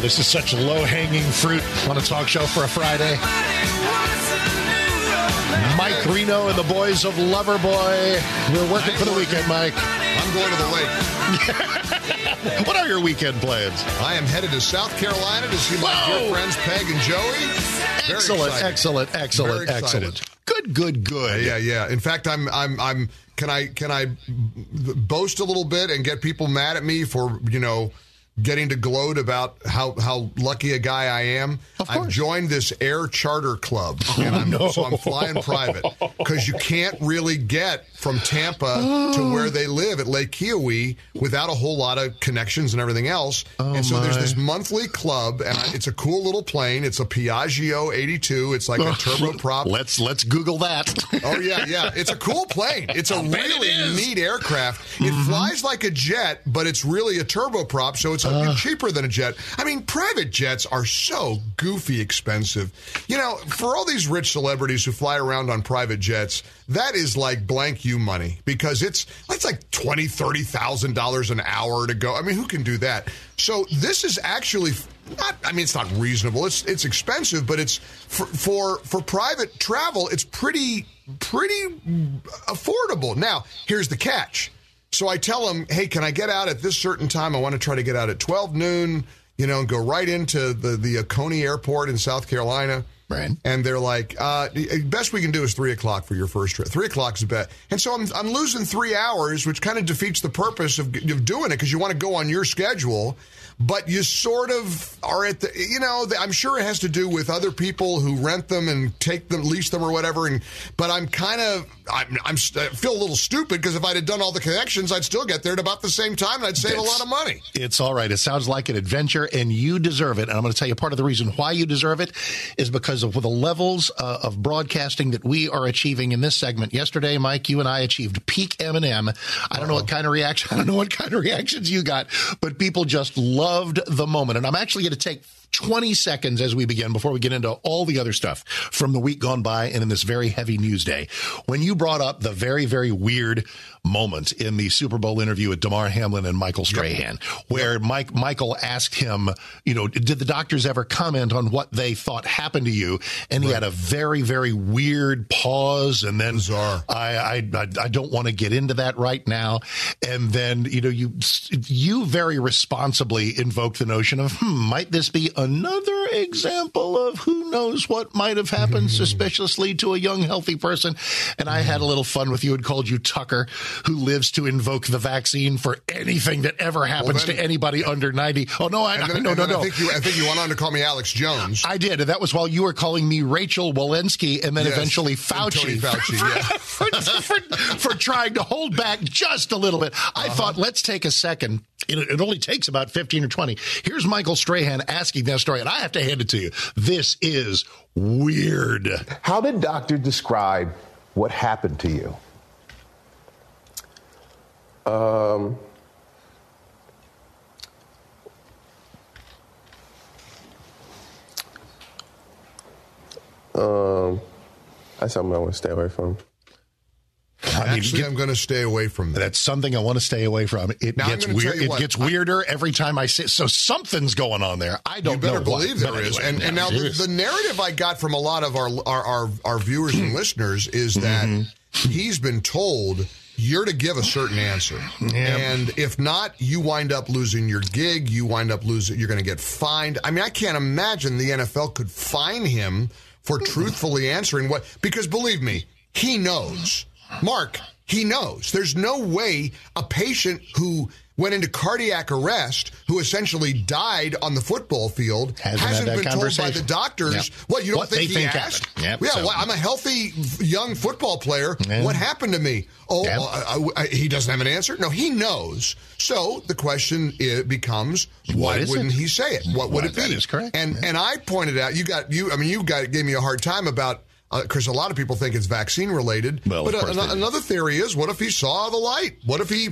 Oh, this is such low hanging fruit on a talk show for a Friday. Mike Reno and the boys of Loverboy. We're working for the weekend, Mike. I'm going to the lake. What are your weekend plans? I am headed to South Carolina to see my Whoa! dear friends Peg and Joey. Very Excellent, excited. excellent, excellent, excellent. Good, good, good. Yeah, yeah. In fact, I'm, I'm, I'm. Can I, can I boast a little bit and get people mad at me for, you know, getting to gloat about how how lucky a guy I am? I've joined this air charter club, and I'm, no. so I'm flying private because you can't really get from Tampa to where they live at Lake Keowee without a whole lot of connections and everything else. Oh, and so there's this monthly club, and I, it's a cool little plane. It's a Piaggio 82. It's like a turboprop. Let's let's Google that. Oh yeah, yeah. It's a cool plane. It's a it really is. neat aircraft. It mm-hmm. flies like a jet, but it's really a turboprop, so it's uh, cheaper than a jet. I mean, private jets are so goofy expensive. You know, for all these rich celebrities who fly around on private jets, that is like blank you money because it's it's like twenty, thirty thousand dollars an hour to go. I mean, who can do that? So this is actually not. I mean, it's not reasonable. It's it's expensive, but it's for for, for private travel. It's pretty pretty affordable. Now, here's the catch. So I tell them, hey, can I get out at this certain time? I want to try to get out at 12 noon, you know, and go right into the, the Oconee Airport in South Carolina. Right. And they're like, uh, the best we can do is three o'clock for your first trip. Three o'clock is a bet. And so I'm, I'm losing three hours, which kind of defeats the purpose of, of doing it because you want to go on your schedule. But you sort of are at the, you know, the, I'm sure it has to do with other people who rent them and take them, lease them or whatever. And but I'm kind of, I'm, I'm I feel a little stupid because if I'd have done all the connections, I'd still get there at about the same time and I'd save a lot of money. It's all right. It sounds like an adventure, and you deserve it. And I'm going to tell you part of the reason why you deserve it is because of the levels uh, of broadcasting that we are achieving in this segment. Yesterday, Mike, you and I achieved peak M&M. I don't know what kind of reaction. I don't know what kind of reactions you got, but people just loved the moment. And I'm actually going to take 20 seconds as we begin before we get into all the other stuff from the week gone by and in this very heavy news day. When you brought up the very, very weird moment in the Super Bowl interview with Damar Hamlin and Michael Strahan, where Mike Michael asked him, you know, did the doctors ever comment on what they thought happened to you? And he had a very, very weird pause, and then Bizarre. I, I, I, I don't want to get into that right now. And then, you know, you, you very responsibly invoked the notion of, hmm, might this be another example of who knows what might have happened suspiciously to a young, healthy person? And I had a little fun with you and called you Tucker, who lives to invoke the vaccine for anything that ever happens then- to anybody under 90. Oh, no, I, then, no, no, no. I think you, I think you went on to call me Alex Jones. I did. And that was while you were calling me Rochelle Walensky and then Yes, eventually Fauci. Fauci, yeah. for, for, for trying to hold back just a little bit. I Uh-huh. thought, let's take a second. It, it only takes about 15 or 20. Here's Michael Strahan asking story, and I have to hand it to you. This is weird. How did doctor describe what happened to you? Um, um, that's something I want to stay away from. I Actually, get- I'm going to stay away from that. that's something I want to stay away from. It Now, gets weird. It what, gets I- weirder every time I say. So something's going on there. I don't You better know what, believe there is. anyway, And, and now the, the narrative I got from a lot of our our, our, our viewers and listeners is that Mm-hmm. he's been told you're to give a certain answer, and if not, you wind up losing your gig. You wind up losing. You're going to get fined. I mean, I can't imagine the NFL could fine him for truthfully answering what because believe me, he knows. Mark, he knows. There's no way a patient who went into cardiac arrest, who essentially died on the football field, Hasn't hasn't been told by the doctors, Yep. what, you don't What think they he think asked? Yep, yeah, so- well, I'm a healthy young football player. Yeah. What happened to me? Oh, Yep. well, I- I- he doesn't have an answer? No, he knows. So the question becomes, why wouldn't it? he say it? What would Well, it be? that is correct. And Yeah. and I pointed out, you got you. I mean, you got gave me a hard time about because a lot of people think it's vaccine related. Well, but of uh, course another theory is, what if he saw the light? What if he?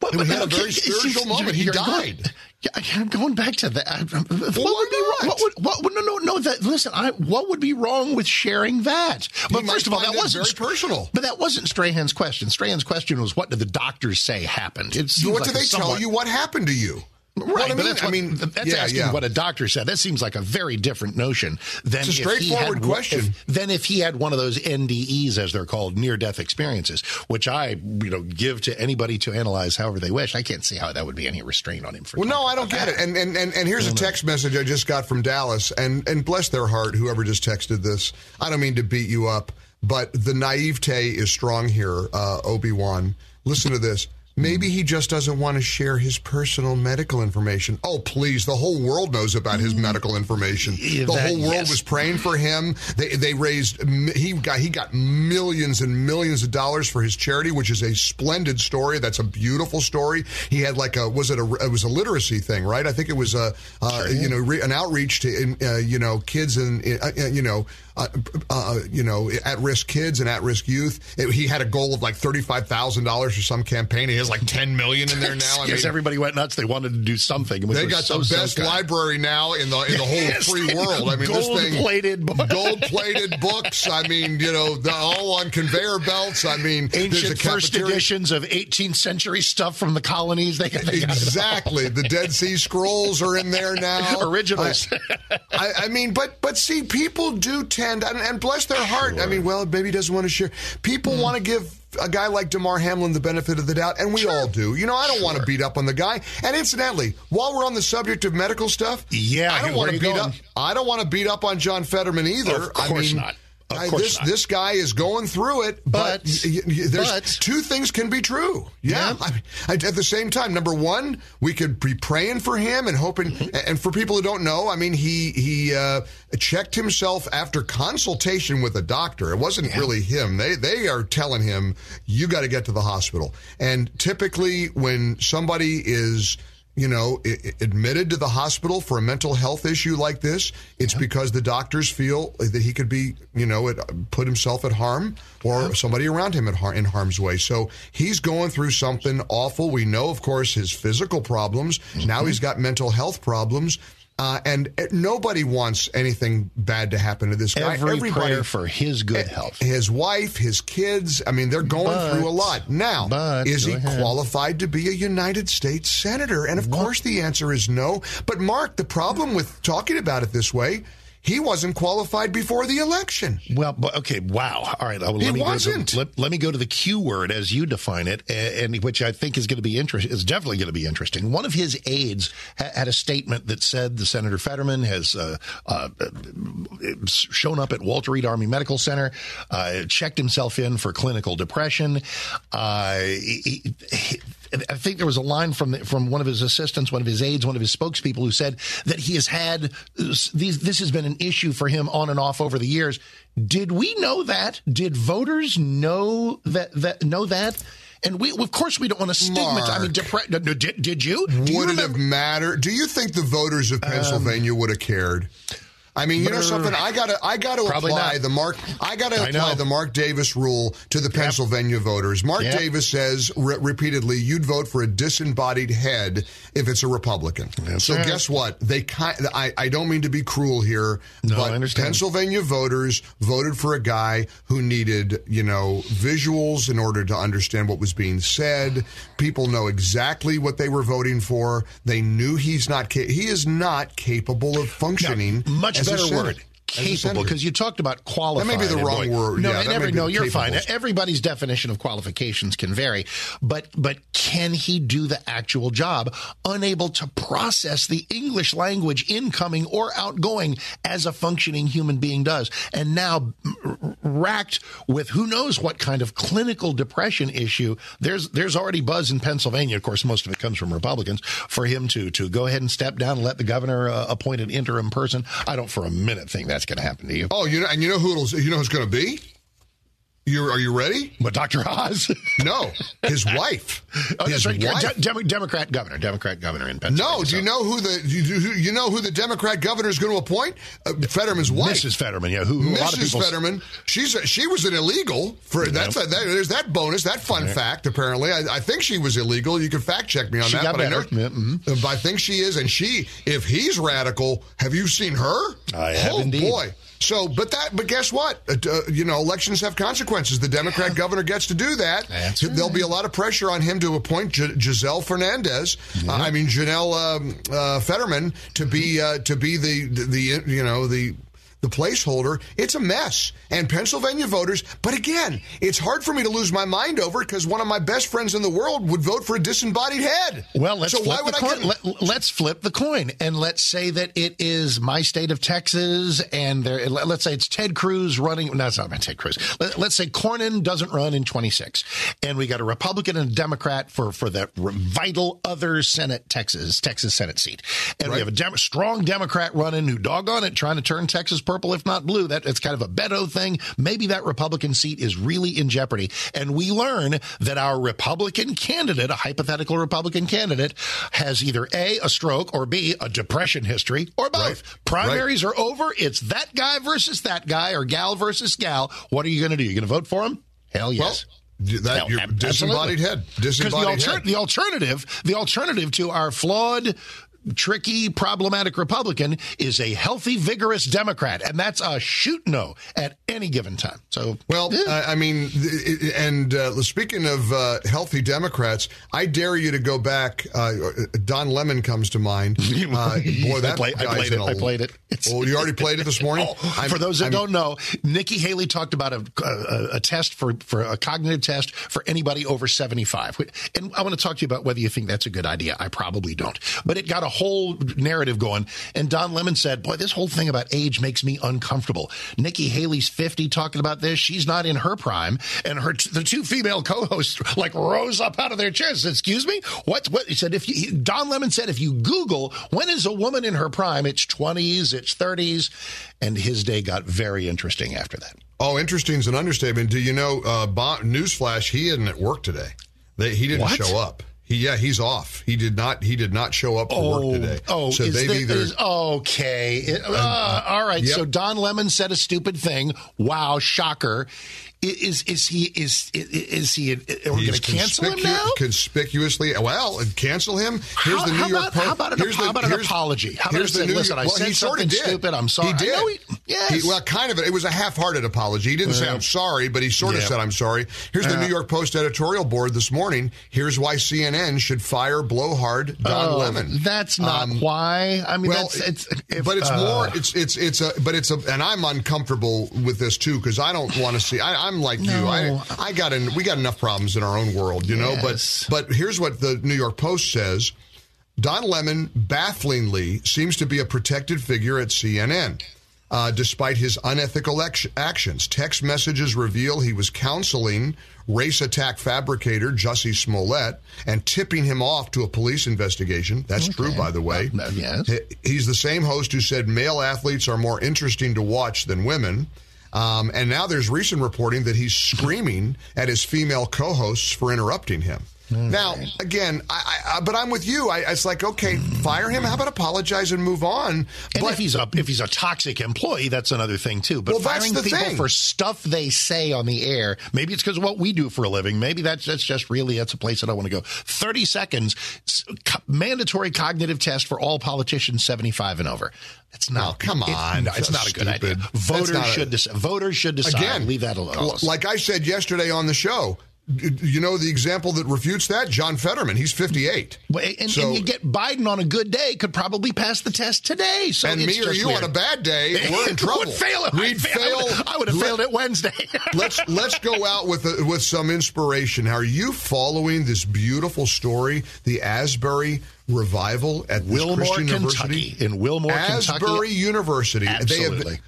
But, he had a very spiritual moment. He died. Going, yeah, I'm going back to that. What would be wrong? What would, what would, no, no, no. That listen. I, what would be wrong with sharing that? But might first of all, that wasn't very personal. But that wasn't Strahan's question. Strahan's question was, what did the doctors say happened? It What like do they somewhat- tell you? What happened to you? Right, I but mean, that's I mean, that's yeah, asking yeah. what a doctor said. That seems like a very different notion than It's a straightforward had, question. if- than if he had one of those NDEs, as they're called, near-death experiences, which I, you know, give to anybody to analyze however they wish. I can't see how that would be any restraint on him. For Well, no, I don't get it. And and and, and here's a text message I just got from Dallas, and and bless their heart, whoever just texted this. I don't mean to beat you up, but the naivete is strong here. Uh, Obi Wan, listen to this. Maybe he just doesn't want to share his personal medical information. Oh, please! The whole world knows about his medical information. The that- whole world yes. was praying for him. They they raised he got he got millions and millions of dollars for his charity, which is a splendid story. That's a beautiful story. He had like a was it a it was a literacy thing, right? I think it was a uh, you know re, an outreach to uh, you know kids and uh, uh, you know. Uh, uh, you know, at-risk kids and at-risk youth. It- he had a goal of like thirty-five thousand dollars for some campaign. He has like ten million in there now. I Yes, mean, everybody went nuts. They wanted to do something. which they got so, the best kind. library now in the in the whole Yes, free world. I mean, this thing gold-plated books. gold plated books. I mean, you know, the, all on conveyor belts. I mean, there's a Ancient first editions of 18th century stuff from the colonies. They, they got it all. Exactly. The Dead Sea Scrolls are in there now. Originals. I, I, I mean, but but see, people do tend, and, and bless their heart. I mean, well, maybe he doesn't want to share. People Hmm. want to give a guy like Damar Hamlin the benefit of the doubt, and we all do. You know, I don't want to beat up on the guy. And incidentally, while we're on the subject of medical stuff, Yeah, I don't want to beat going? up. I don't want to beat up on John Fetterman either. Of course I mean, not. Of I- this not. this guy is going through it, but, But- y- y- there's but- two things can be true. Yeah, Yeah. I mean, I- at the same time, number one, we could be praying for him and hoping. Mm-hmm. And for people who don't know, I mean, he he uh, checked himself after consultation with a doctor. It wasn't really him. They they are telling him you got to get to the hospital. And typically, when somebody is you know, admitted to the hospital for a mental health issue like this, it's because the doctors feel that he could be, you know, it, put himself at harm or somebody around him at har- in harm's way. So he's going through something awful. We know, of course, his physical problems. Mm-hmm. Now he's got mental health problems. Uh, and uh, nobody wants anything bad to happen to this guy. Every Everybody, prayer for his good health. his wife, his kids. I mean, they're going But- through a lot. Now, but- is he ahead. qualified to be a United States Senator? And of course, the answer is no. But, Mark, the problem with talking about it this way, he wasn't qualified before the election. Well, but, okay, wow. All right, well, He let me wasn't. Go to, let, let me go to the Q word as you define it, a- and which I think is going to be interesting. Is definitely going to be interesting. One of his aides ha- had a statement that said the Senator Fetterman has uh, uh, shown up at Walter Reed Army Medical Center, uh, checked himself in for clinical depression. Uh, he- he- I think there was a line from the, from one of his assistants, one of his aides, one of his spokespeople who said that he has had uh, these. This has been an issue for him on and off over the years. Did we know that? Did voters know that? That know that? And we, of course, we don't want to stigmatize. I mean, depre- no, did, did you? Do you would it have mattered? Do you think the voters of um, Pennsylvania would have cared? I mean, you know something. I gotta, I gotta Probably apply not. the Mark. I gotta I apply know. the Mark Davis rule to the Pennsylvania voters. Mark Yep. Davis says re- repeatedly, you'd vote for a disembodied head if it's a Republican. That's so right. guess what? They kind. I, I don't mean to be cruel here, No, but Pennsylvania voters voted for a guy who needed, you know, visuals in order to understand what was being said. People know exactly what they were voting for. They knew he's not. Ca- he is not capable of functioning. much as a better word capable because you talked about qualified. That may be the wrong word. No, Yeah, every, no, you're fine. Everybody's definition of qualifications can vary, but but can he do the actual job? Unable to process the English language, incoming or outgoing, as a functioning human being does, and now racked with who knows what kind of clinical depression issue. There's there's already buzz in Pennsylvania. Of course, most of it comes from Republicans for him to to go ahead and step down and let the governor uh, appoint an interim person. I don't for a minute think that's going to happen to you. Oh, you know, and you know who it'll, you know who's going to be? You are you ready? But Dr. Oz. No, his wife. Oh, his right. wife. De- Demo- Democrat governor, Democrat governor in Pennsylvania. No, do you So- know who the you, you you know who the Democrat governor is going to appoint? Uh, Fetterman's wife, Mrs. Fetterman? Yeah, who, who a lot of Mrs. Fetterman. She's a, she was an illegal for that's a, that, there's that bonus that fun fact. Apparently, I, I think she was illegal. You can fact check me on She that, but I know but I think she is. And she, if he's radical, have you seen her? I have oh, indeed. boy. So, but that, but guess what? Uh, uh, you know, elections have consequences. The Democrat governor gets to do that. That's There'll be a lot of pressure on him to appoint G- Giselle Fernandez. Uh, I mean, Janelle um, uh, Fetterman to be uh, to be the, the the you know the the placeholder. It's a mess. And Pennsylvania voters, but again, it's hard for me to lose my mind over because one of my best friends in the world would vote for a disembodied head. Well, let's so flip the coin. get? Let, us flip the coin and let's say that it is my state of Texas, and there. let- Let's say it's Ted Cruz running. No, it's not Ted Cruz. Let, us say Cornyn doesn't run in 26, and we got a Republican and a Democrat for for that vital other Senate Texas Texas Senate seat, and we have a dem- strong Democrat running who doggone it trying to turn Texas purple, if not blue. That it's kind of a Beto thing. Maybe that Republican seat is really in jeopardy, and we learn that our Republican candidate, a hypothetical Republican candidate, has either a a stroke or b a depression history or both. Right. Primaries are over. It's that guy versus that guy or gal versus gal. What are you going to do? You going to vote for him? Hell Well, yes. that Hell, your disembodied head, Disembodied the, alter- head. the alternative, the alternative to our flawed, tricky, problematic Republican is a healthy, vigorous Democrat, and that's a shoot no at any given time. So, Well, yeah. I I mean, and uh, speaking of uh, healthy Democrats, I dare you to go back. Uh, Don Lemon comes to mind. Uh, boy, that I, play, I played it. I played it. It's- Oh, you already played it this morning. Oh, for those that I'm- don't know, Nikki Haley talked about a, a, a test for, for a cognitive test for anybody over 75. And I want to talk to you about whether you think that's a good idea. I probably don't. But it got a whole narrative going. And Don Lemon said, Boy, this whole thing about age makes me uncomfortable. Nikki Haley's 50 talking about this. She's not in her prime. And her the two female co hosts like rose up out of their chairs. Said, Excuse me? What? What? He said, if you, Don Lemon said, if you Google when is a woman in her prime, it's 20s, it's 30s. And his day got very interesting after that. Oh, interesting is an understatement. Do you know? Uh, Bo- newsflash: He isn't at work today. They, he didn't What? show up. He yeah, he's off. He did not. He did not show up for work today. Oh, so they've the- either. is- okay. It- uh, all right. yep. So Don Lemon said a stupid thing. Wow, shocker. I- Is is he is is, is he? Are we going to cancel him now? conspicuously. Well, cancel him. Here's How- the New how York about- Post. how about an- here's how about an apology? How here's I the say, New "Listen, I well, said he did. stupid. I'm sorry." He did. know he- yes. He- well, kind of. It was a half-hearted apology. He didn't say I'm sorry, but he sort of said I'm sorry. Here's the New York Post editorial board this morning. Here's why CNN should fire blowhard Don Oh, Lemon. That's not why. I mean, Well, that's it's. If, but it's uh, more. It's it's it's a. But it's a. And I'm uncomfortable with this too because I don't want to see. I, I'm like you. I I got in. We got enough problems in our own world, you know. Yes. But but here's what the New York Post says. Don Lemon bafflingly seems to be a protected figure at CNN. Uh, despite his unethical ac- actions, text messages reveal he was counseling race attack fabricator Jussie Smollett and tipping him off to a police investigation. That's true, by the way. Uh, yes. He- He's the same host who said male athletes are more interesting to watch than women. Um, and now there's recent reporting that he's screaming at his female co-hosts for interrupting him. Mm. Now, again, I, I, but I'm with you. I, it's like, okay, fire him. How about apologize and move on? And but if he's a if he's a toxic employee, that's another thing too. But Well, firing people thing. for stuff they say on the air, maybe it's because of what we do for a living. Maybe that's that's just really that's a place that I want to go. Thirty seconds, co- mandatory cognitive test for all politicians seventy five and over. It's not. Oh, come it- on. no, it's not a good idea. Voters a- should decide. Voters should decide. again, leave that alone. like I said yesterday on the show, you know the example that refutes that? John Fetterman. He's 58. And, So- and you get Biden on a good day could probably pass the test today. So and me or you weird. on a bad day, we're in trouble. would fail it. We'd fail. fail. I would have failed it Wednesday. let's let's go out with a, with some inspiration. Are you following this beautiful story, the Asbury revival at Wilmore, Christian Kentucky. University? In Wilmore, Kentucky? Asbury Kentucky. University. They have, Absolutely.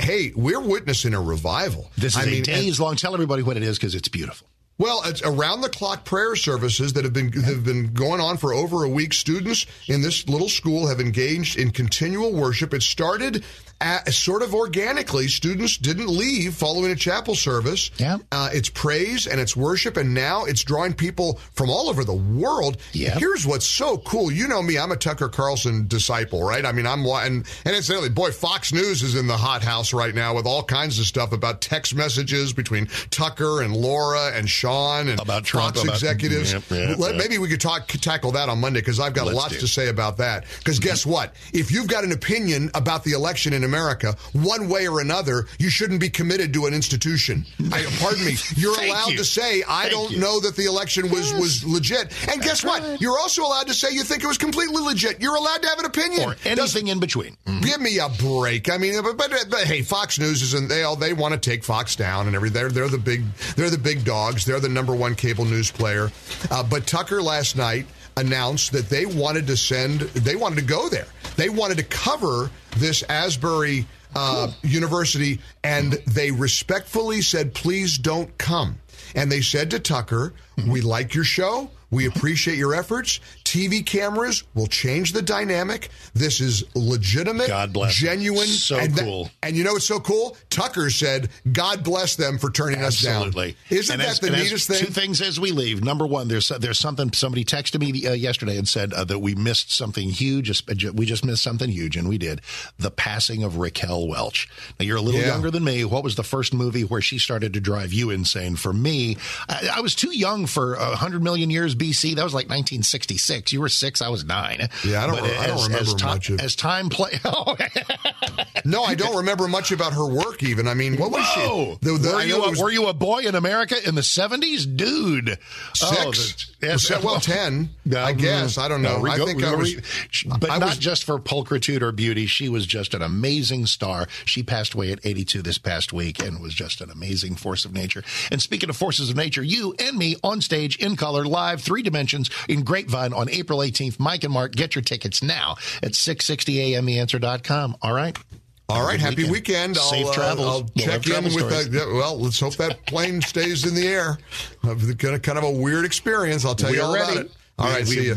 hey, we're witnessing a revival. This is I a mean, days long. Tell everybody what it is because it's beautiful. Well, it's around the clock prayer services that have been that have been going on for over a week. Students in this little school have engaged in continual worship. It started at, sort of organically. Students didn't leave following a chapel service. Yeah. Uh, it's praise and it's worship, and now it's drawing people from all over the world. Yeah. Here's what's so cool. You know me. I'm a Tucker Carlson disciple, right? I mean, I'm and and incidentally, boy, Fox News is in the hot house right now with all kinds of stuff about text messages between Tucker and Laura and Sean and About Trump, Fox about- executives. Yep, yep, Let- yep. Maybe we could talk tackle that on Monday because I've got Let's lots do. to say about that. Because guess what? If you've got an opinion about the election in America, one way or another, you shouldn't be committed to an institution. I, pardon me. You're allowed you. to say I Thank don't you. know that the election was was legit. And guess what? You're also allowed to say you think it was completely legit. You're allowed to have an opinion. Or Doesn't- anything in between. Mm. Give me a break. I mean, but, but, but hey, Fox News isn't they all they want to take Fox down and everything. They're, they're the big they're the big dogs. They're the number one cable news player. Uh, but Tucker last night announced that they wanted to send they wanted to go there. They wanted to cover this Asbury uh, University, and they respectfully said, "Please don't come." And they said to Tucker, "We like your show." We appreciate your efforts. TV cameras will change the dynamic. This is legitimate, God bless genuine, So and that- cool. and you know what's so cool? Tucker said, "God bless them for turning us down." Absolutely. Isn't And that as- the neatest Two things as we leave. Number one, there's there's something somebody texted me uh, yesterday and said uh, that we missed something huge. We just missed something huge, and we did. The passing of Raquel Welch. Now you're a little Yeah. younger than me. What was the first movie where she started to drive you insane? For me, I, I was too young for a hundred million years BC. That was like 1966. You were six. I was nine. Yeah, I don't re- I don't as, remember as time, much of- as time play. Oh, No, I don't remember much about her work. Even I mean, what was Whoa! she? The- the- were, you a, was were you a boy in America in the 70s? Dude. Oh, Six? the- yes, Well, well, 10, I mm, guess. I don't know. we I go- think I was- re- But I not was- just for pulchritude or beauty. She was just an amazing star. She passed away at 82 this past week and was just an amazing force of nature. And speaking of forces of nature, you and me on stage in color, live, three dimensions in Grapevine on April 18th. Mike and Mark, get your tickets now at 660amtheanswer.com. All right? All right, happy weekend. I'll, Safe uh, travels. I'll We'll check in with that. Well, let's hope that plane stays in the air. Uh, Kind of, kind of a weird experience. I'll tell We you all about it. All right, see you.